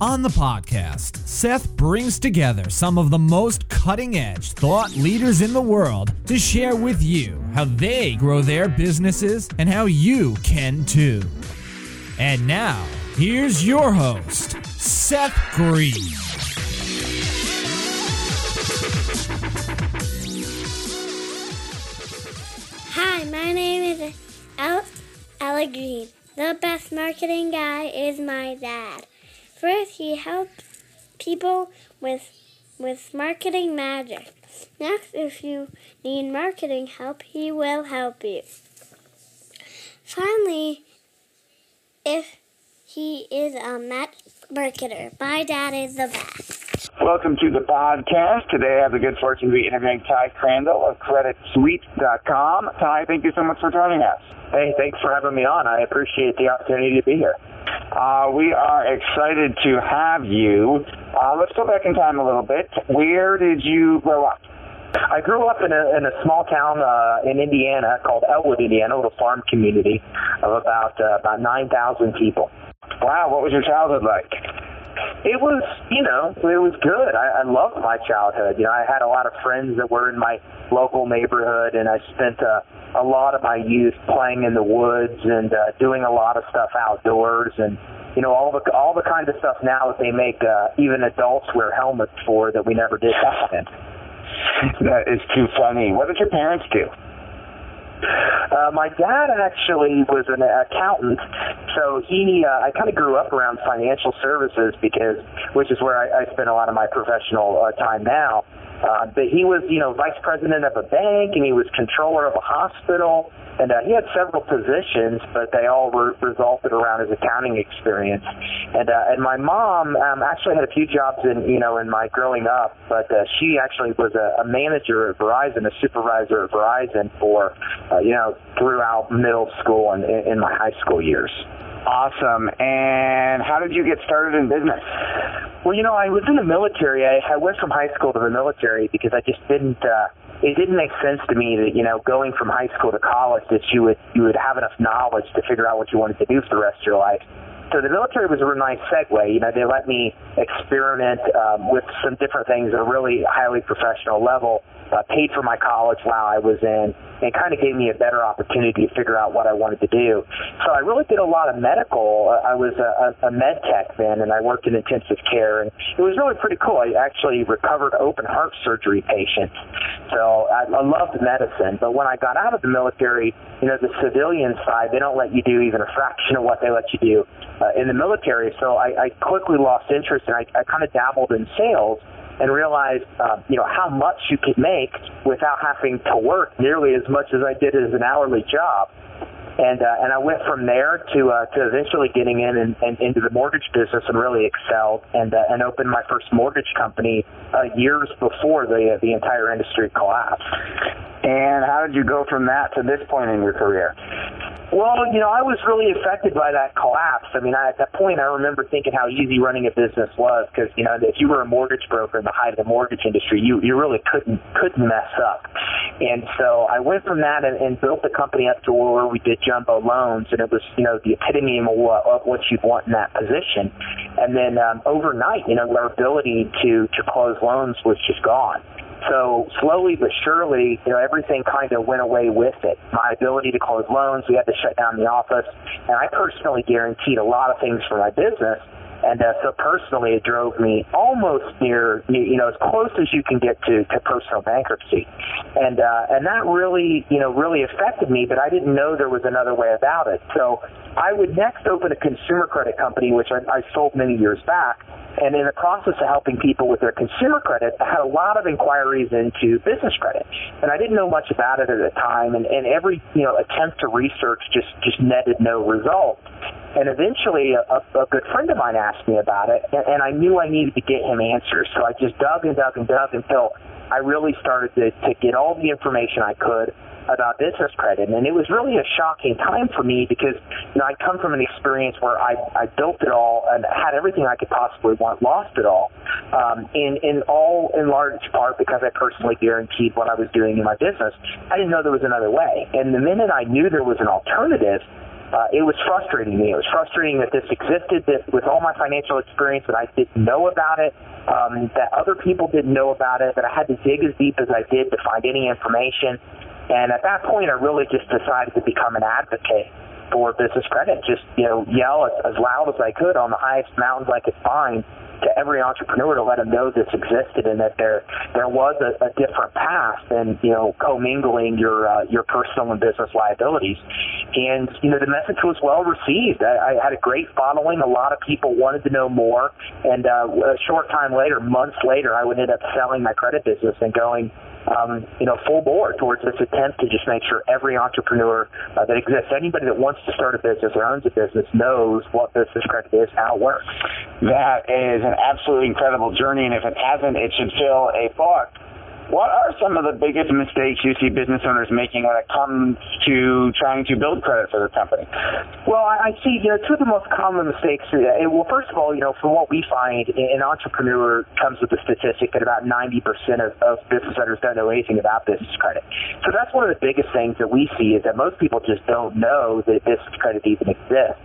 On the podcast, Seth brings together some of the most cutting edge thought leaders in the world to share with you how they grow their businesses and how you can too. And now, here's your host, Seth Green. Hi, my name is Alex Allegreen. The best marketing guy is my dad. First, he helps people with with marketing magic. Next, if you need marketing help, he will help you. Finally, if he is a mat- marketer, my dad is the best. Welcome to the podcast. Today I have the good fortune to be interviewing Ty Crandall of CreditSuite.com. Ty, thank you so much for joining us. Hey, thanks for having me on. I appreciate the opportunity to be here. Uh, we are excited to have you. Uh, let's go back in time a little bit. Where did you grow up? I grew up in a, in a small town uh, in Indiana called Elwood, Indiana, a little farm community of about uh, about 9,000 people. Wow, what was your childhood like? It was, you know, it was good. I, I loved my childhood. You know, I had a lot of friends that were in my local neighborhood, and I spent uh, a lot of my youth playing in the woods and uh, doing a lot of stuff outdoors, and you know, all the all the kind of stuff now that they make uh, even adults wear helmets for that we never did back then. that is too funny. What did your parents do? Uh, my dad actually was an accountant, so he uh, I kind of grew up around financial services because, which is where I, I spend a lot of my professional uh, time now. Uh, but he was, you know, vice president of a bank, and he was controller of a hospital, and uh, he had several positions, but they all re- resulted around his accounting experience. And uh, and my mom um, actually had a few jobs in, you know, in my growing up, but uh, she actually was a, a manager at Verizon, a supervisor at Verizon for, uh, you know, throughout middle school and in, in my high school years. Awesome. And how did you get started in business? Well, you know, I was in the military. I, I went from high school to the military because I just didn't. Uh, it didn't make sense to me that you know going from high school to college that you would you would have enough knowledge to figure out what you wanted to do for the rest of your life. So the military was a real nice segue. You know, they let me experiment um, with some different things at a really highly professional level uh, paid for my college while I was in, and kind of gave me a better opportunity to figure out what I wanted to do. So I really did a lot of medical. I was a, a, a med tech then, and I worked in intensive care, and it was really pretty cool. I actually recovered open heart surgery patients. So I, I loved medicine. But when I got out of the military, you know, the civilian side, they don't let you do even a fraction of what they let you do uh, in the military. So I, I quickly lost interest, and I, I kind of dabbled in sales and realized, uh, you know, how much you could make without having to work nearly as much as I did as an hourly job. And uh, and I went from there to uh, to eventually getting in and, and into the mortgage business and really excelled and uh, and opened my first mortgage company uh, years before the uh, the entire industry collapsed. And how did you go from that to this point in your career? Well, you know, I was really affected by that collapse. I mean, I, at that point, I remember thinking how easy running a business was because, you know, if you were a mortgage broker in the height of the mortgage industry, you you really couldn't couldn't mess up. And so I went from that and, and built the company up to where we did jumbo loans, and it was, you know, the epitome of what, of what you'd want in that position. And then um, overnight, you know, our ability to to close loans was just gone. So slowly but surely, you know, everything kind of went away with it. My ability to close loans, we had to shut down the office, and I personally guaranteed a lot of things for my business. And uh, so personally, it drove me almost near, you know, as close as you can get to, to personal bankruptcy. And, uh, and that really, you know, really affected me, but I didn't know there was another way about it. So I would next open a consumer credit company, which I, I sold many years back. And in the process of helping people with their consumer credit, I had a lot of inquiries into business credit. And I didn't know much about it at the time. And, and every, you know, attempt to research just, just netted no result. And eventually, a, a good friend of mine asked me about it, and, and I knew I needed to get him answers. So I just dug and dug and dug until I really started to, to get all the information I could about business credit. And it was really a shocking time for me because, you know, I come from an experience where I, I built it all and had everything I could possibly want, lost it all. Um, in, in all, in large part because I personally guaranteed what I was doing in my business. I didn't know there was another way. And the minute I knew there was an alternative, uh, it was frustrating me. It was frustrating that this existed, that with all my financial experience, that I didn't know about it, um, that other people didn't know about it, that I had to dig as deep as I did to find any information. And at that point, I really just decided to become an advocate for business credit. Just you know, yell as, as loud as I could on the highest mountains I could find to every entrepreneur to let them know this existed and that there there was a, a different path than you know commingling your uh, your personal and business liabilities. And you know the message was well received. I, I had a great following. A lot of people wanted to know more. And uh, a short time later, months later, I would end up selling my credit business and going um, you know, full bore towards this attempt to just make sure every entrepreneur uh, that exists, anybody that wants to start a business or owns a business, knows what business credit is, how it works. That is an absolutely incredible journey, and if it hasn't, it should fill a book. What are some of the biggest mistakes you see business owners making when it comes to trying to build credit for their company? Well, I see, you know, two of the most common mistakes. Uh, well, first of all, you know, from what we find, an entrepreneur comes with the statistic that about 90% of, of business owners don't know anything about business credit. So that's one of the biggest things that we see is that most people just don't know that business credit even exists.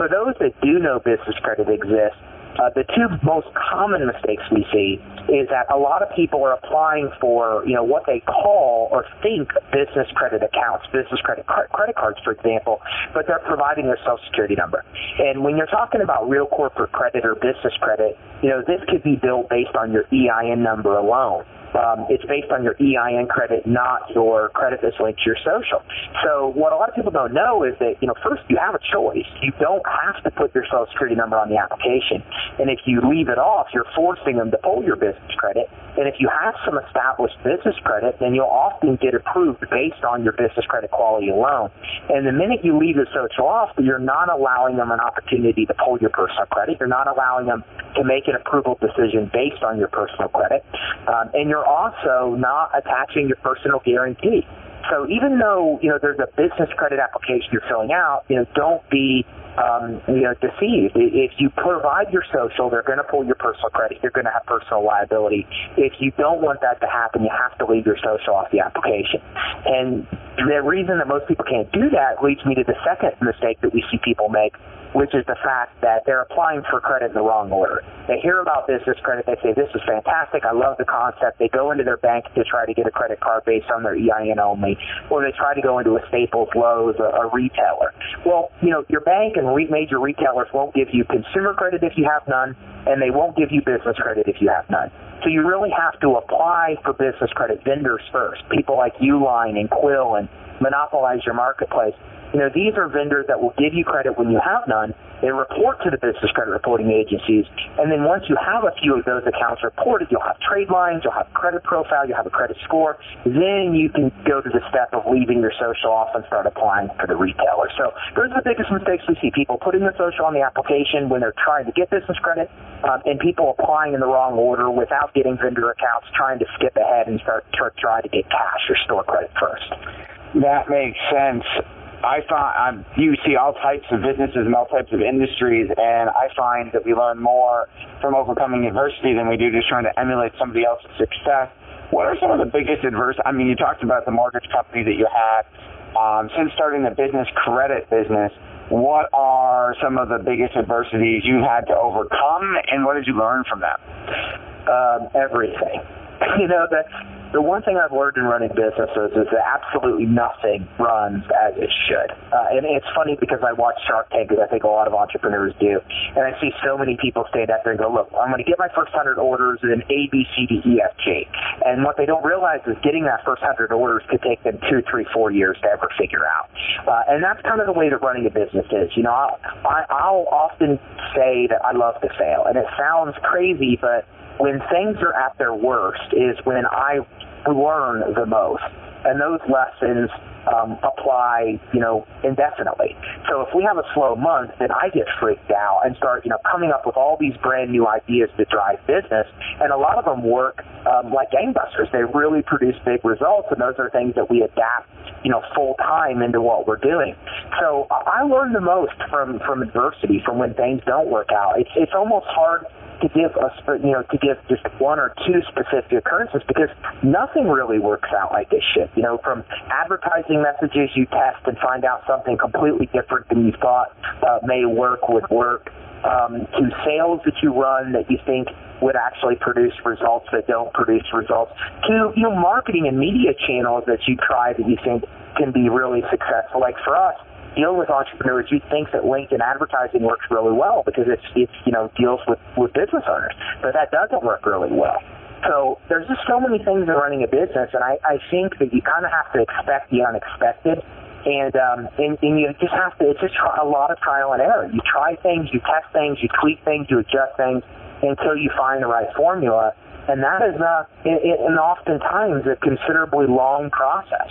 For those that do know business credit exists, uh, the two most common mistakes we see is that a lot of people are applying for, you know, what they call or think business credit accounts, business credit credit cards, for example, but they're providing their social security number. And when you're talking about real corporate credit or business credit, you know, this could be built based on your EIN number alone um, it's based on your EIN credit, not your credit that's linked to your social. So what a lot of people don't know is that, you know, first you have a choice. You don't have to put your social security number on the application. And if you leave it off, you're forcing them to pull your business credit. And if you have some established business credit, then you'll often get approved based on your business credit quality alone. And the minute you leave the social off, you're not allowing them an opportunity to pull your personal credit. You're not allowing them to make an approval decision based on your personal credit. Um, and you're also not attaching your personal guarantee. So even though you know there's a business credit application you're filling out, you know don't be um, you know deceived. If you provide your social, they're going to pull your personal credit. You're going to have personal liability. If you don't want that to happen, you have to leave your social off the application. And the reason that most people can't do that leads me to the second mistake that we see people make, which is the fact that they're applying for credit in the wrong order. They hear about business credit, they say, this is fantastic, I love the concept. They go into their bank to try to get a credit card based on their EIN only, or they try to go into a Staples, Lowe's, or a retailer. Well, you know, your bank and re- major retailers won't give you consumer credit if you have none, and they won't give you business credit if you have none. So you really have to apply for business credit vendors first, people like Uline and Quill and monopolize your marketplace. You know, these are vendors that will give you credit when you have none. They report to the business credit reporting agencies. And then once you have a few of those accounts reported, you'll have trade lines, you'll have a credit profile, you'll have a credit score. Then you can go to the step of leaving your social off and start applying for the retailer. So those are the biggest mistakes we see. People putting the social on the application when they're trying to get business credit um, and people applying in the wrong order without getting vendor accounts, trying to skip ahead and start to try to get cash or store credit first. That makes sense. I find you see all types of businesses and all types of industries, and I find that we learn more from overcoming adversity than we do just trying to emulate somebody else's success. What are some of the biggest adverse? I mean, you talked about the mortgage company that you had. Um, since starting the business credit business, what are some of the biggest adversities you had to overcome, and what did you learn from them? Um, everything. You know, that's the one thing I've learned in running businesses is that absolutely nothing runs as it should. Uh, and it's funny because I watch Shark Tank, as I think a lot of entrepreneurs do, and I see so many people stand up there and go, "Look, I'm going to get my first hundred orders in A, B, C, D, E, F, G." And what they don't realize is getting that first hundred orders could take them two, three, four years to ever figure out. Uh, and that's kind of the way that running a business is. You know, I'll, I, I'll often say that I love to fail, and it sounds crazy, but when things are at their worst is when I learn the most. And those lessons um, apply, you know, indefinitely. So if we have a slow month, then I get freaked out and start, you know, coming up with all these brand new ideas to drive business. And a lot of them work um, like gangbusters. They really produce big results, and those are things that we adapt, you know, full time into what we're doing. So I learn the most from from adversity, from when things don't work out. It's it's almost hard to give us, you know, to give just one or two specific occurrences because nothing really works out like this should. You know, from advertising messages you test and find out something completely different than you thought uh, may work would work, um, to sales that you run that you think would actually produce results that don't produce results, to you know marketing and media channels that you try that you think can be really successful. Like for us, deal with entrepreneurs, you'd think that LinkedIn advertising works really well because it's it's you know deals with with business owners, but that doesn't work really well. So there's just so many things in running a business, and I, I think that you kind of have to expect the unexpected, and um, and, and you just have to. It's just a lot of trial and error. You try things, you test things, you tweak things, you adjust things until you find the right formula, and that is it, and oftentimes a considerably long process.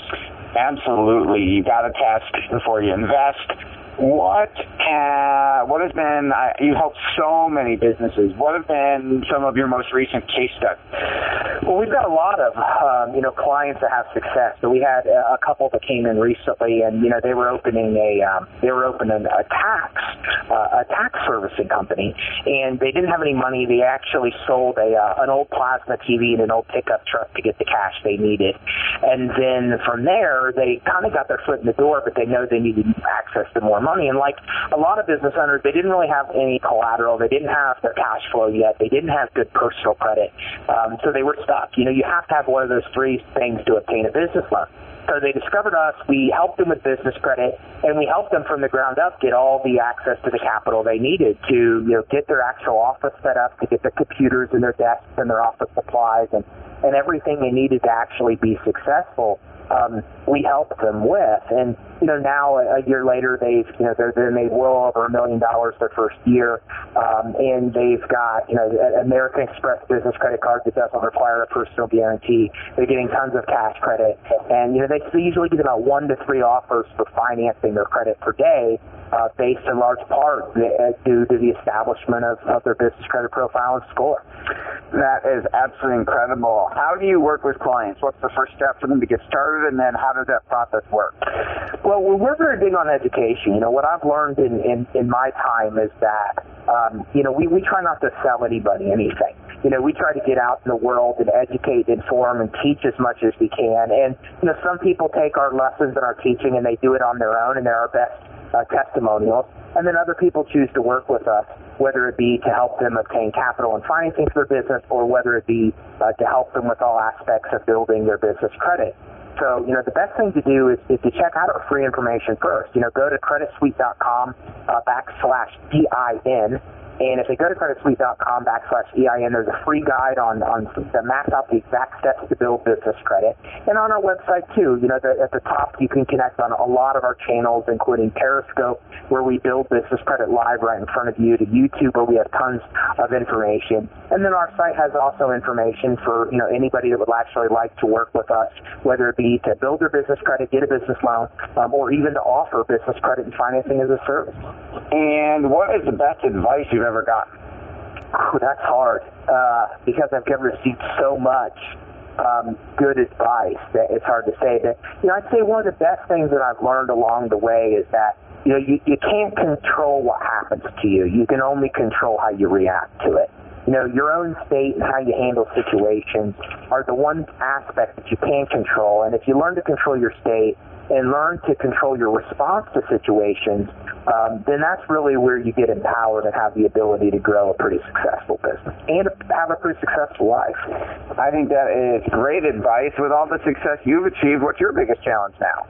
Absolutely. You got to test before you invest. What uh, what has been? Uh, you helped so many businesses. What have been some of your most recent case studies? Well, we've got a lot of um, you know clients that have success. So we had a couple that came in recently, and you know they were opening a um, they were opening a tax uh, a tax servicing company, and they didn't have any money. They actually sold a uh, an old plasma TV and an old pickup truck to get the cash they needed, and then from there they kind of got their foot in the door, but they know they needed access to more money. And like a lot of business owners, they didn't really have any collateral. They didn't have their cash flow yet. They didn't have good personal credit. Um, so they were stuck. You know, you have to have one of those three things to obtain a business loan. So they discovered us. We helped them with business credit, and we helped them from the ground up get all the access to the capital they needed to, you know, get their actual office set up, to get their computers and their desks and their office supplies and and everything they needed to actually be successful um, we helped them with. And you know, now a year later, they've you know they're they made well over a million dollars their first year, um, and they've got you know American Express business credit card that doesn't require a personal guarantee. They're getting tons of cash credit, and you know they, they usually get about one to three offers for financing their credit per day. Uh, based in large part uh, due to the establishment of, of their business credit profile and score. That is absolutely incredible. How do you work with clients? What's the first step for them to get started, and then how does that process work? Well, we're very big on education. You know, what I've learned in, in, in my time is that, um, you know, we, we try not to sell anybody anything. You know, we try to get out in the world and educate, inform, and teach as much as we can. And, you know, some people take our lessons and our teaching and they do it on their own and they're our best uh, testimonials. And then other people choose to work with us, whether it be to help them obtain capital and financing for their business or whether it be uh, to help them with all aspects of building their business credit. So, you know, the best thing to do is, is to check out our free information first. You know, go to creditsuite.com uh, backslash EIN and if they go to creditsuite.com backslash EIN, there's a free guide on, on that maps out the exact steps to build business credit. And on our website too, you know, the, at the top you can connect on a lot of our channels, including Periscope, where we build business credit live right in front of you, to YouTube, where we have tons of information. And then our site has also information for, you know, anybody that would actually like to work with us, whether it be to build their business credit, get a business loan, um, or even to offer business credit and financing as a service. And what is the best advice you've ever gotten? Oh, that's hard uh, because I've received so much. um, good advice. That it's hard to say. That you know, I'd say one of the best things that I've learned along the way is that you know you, you can't control what happens to you. You can only control how you react to it. You know, your own state and how you handle situations are the one aspect that you can control. And if you learn to control your state and learn to control your response to situations, um, then that's really where you get empowered and have the ability to grow a pretty successful business and have a pretty successful life. I think that is great advice. With all the success you've achieved, what's your biggest challenge now?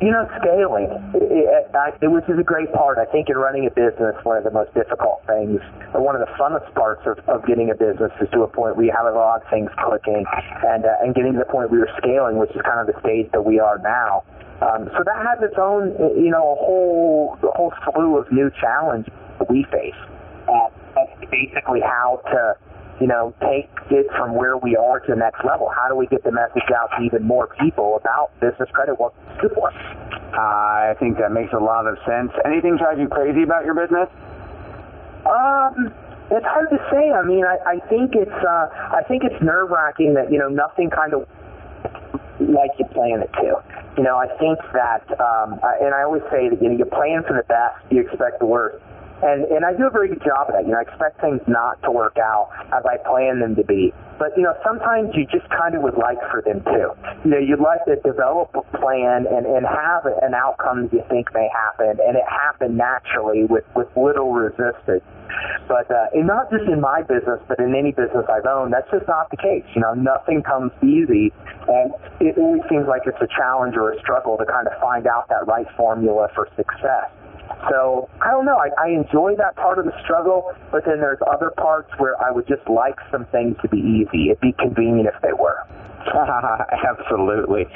You know, scaling, which is a great part. I think in running a business, one of the most difficult things, or one of the funnest parts of, of getting a business is to a point where you have a lot of things clicking and, uh, and getting to the point where you're scaling, which is kind of the stage that we are now. Um, so that has its own, you know, a whole, a whole slew of new challenges that we face. Uh, that's basically how to you know, take it from where we are to the next level? How do we get the message out to even more people about business credit? What it's good for? I think that makes a lot of sense. Anything drive you crazy about your business? Um, it's hard to say. I mean, I, I think it's uh, I think it's nerve wracking that you know nothing kind of like you plan it to. You know, I think that, um, and I always say that you know you plan for the best, you expect the worst and and I do a very good job of that. You know, I expect things not to work out as I plan them to be. But you know, sometimes you just kind of would like for them to. You know, you'd like to develop a plan and and have an outcome you think may happen, and it happened naturally with with little resistance. But uh, and not just in my business, but in any business I've owned, that's just not the case. You know, nothing comes easy, and it always seems like it's a challenge or a struggle to kind of find out that right formula for success. So I don't know. I, I enjoy that part of the struggle, but then there's other parts where I would just like some things to be easy. It'd be convenient if they were. Absolutely.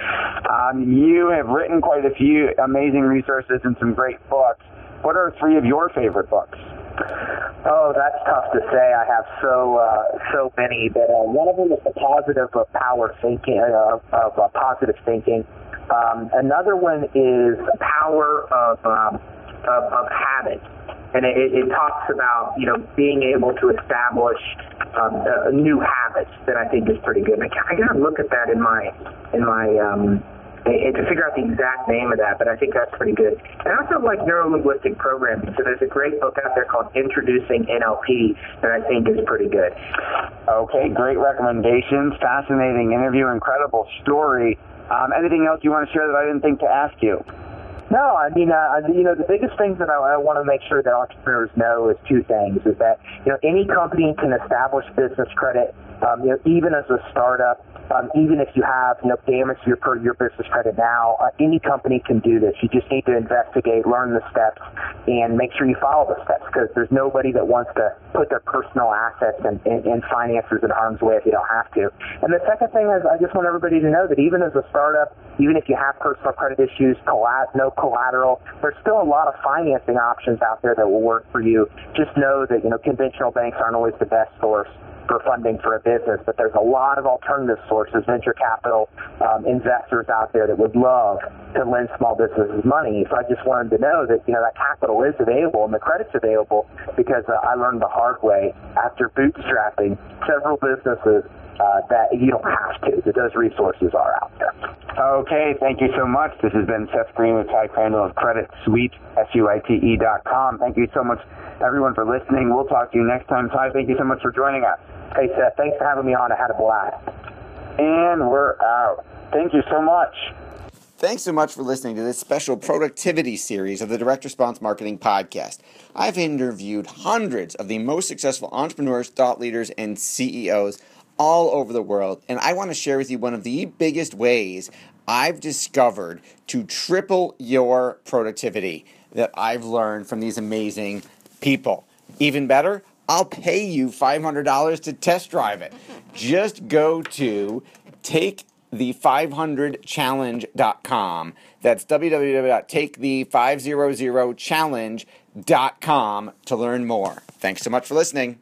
Um, you have written quite a few amazing resources and some great books. What are three of your favorite books? Oh, that's tough to say. I have so uh, so many, but uh, one of them is the positive of power thinking uh, of uh, positive thinking. Um, another one is power of um, of, of habits. And it, it talks about, you know, being able to establish um, uh, new habits that I think is pretty good. I, I got to look at that in my, in my, um, and to figure out the exact name of that, but I think that's pretty good. And I also like neuro-linguistic programming. So there's a great book out there called Introducing NLP that I think is pretty good. Okay, great recommendations. Fascinating interview, incredible story. Um, anything else you want to share that I didn't think to ask you? No, I mean, uh, you know, the biggest things that I, I want to make sure that entrepreneurs know is two things: is that you know any company can establish business credit, um, you know, even as a startup um, even if you have you know damage to your per your business credit now, uh, any company can do this. You just need to investigate, learn the steps, and make sure you follow the steps because there's nobody that wants to put their personal assets and, and, and finances in harm's way if you don't have to. And the second thing is, I just want everybody to know that even as a startup, even if you have personal credit issues, no collateral, there's still a lot of financing options out there that will work for you. Just know that you know conventional banks aren't always the best source for funding for a business, but there's a lot of alternative sources, venture capital um, investors out there that would love to lend small businesses money. So I just wanted to know that you know that capital is available and the credit's available because uh, I learned the hard way after bootstrapping several businesses uh, that you don't have to, that those resources are out there. Okay, thank you so much. This has been Seth Green with Ty Crandall of Credit Suite, S-U-I-T-E dot com. Thank you so much, everyone, for listening. We'll talk to you next time. Ty, thank you so much for joining us. Hey, Seth, thanks for having me on. I had a blast. And we're out. Thank you so much. Thanks so much for listening to this special productivity series of the Direct Response Marketing Podcast. I've interviewed hundreds of the most successful entrepreneurs, thought leaders, and CEOs all over the world. And I want to share with you one of the biggest ways I've discovered to triple your productivity that I've learned from these amazing people. Even better, I'll pay you $500 to test drive it. Just go to takethe500challenge.com. That's www.takethe500challenge.com to learn more. Thanks so much for listening.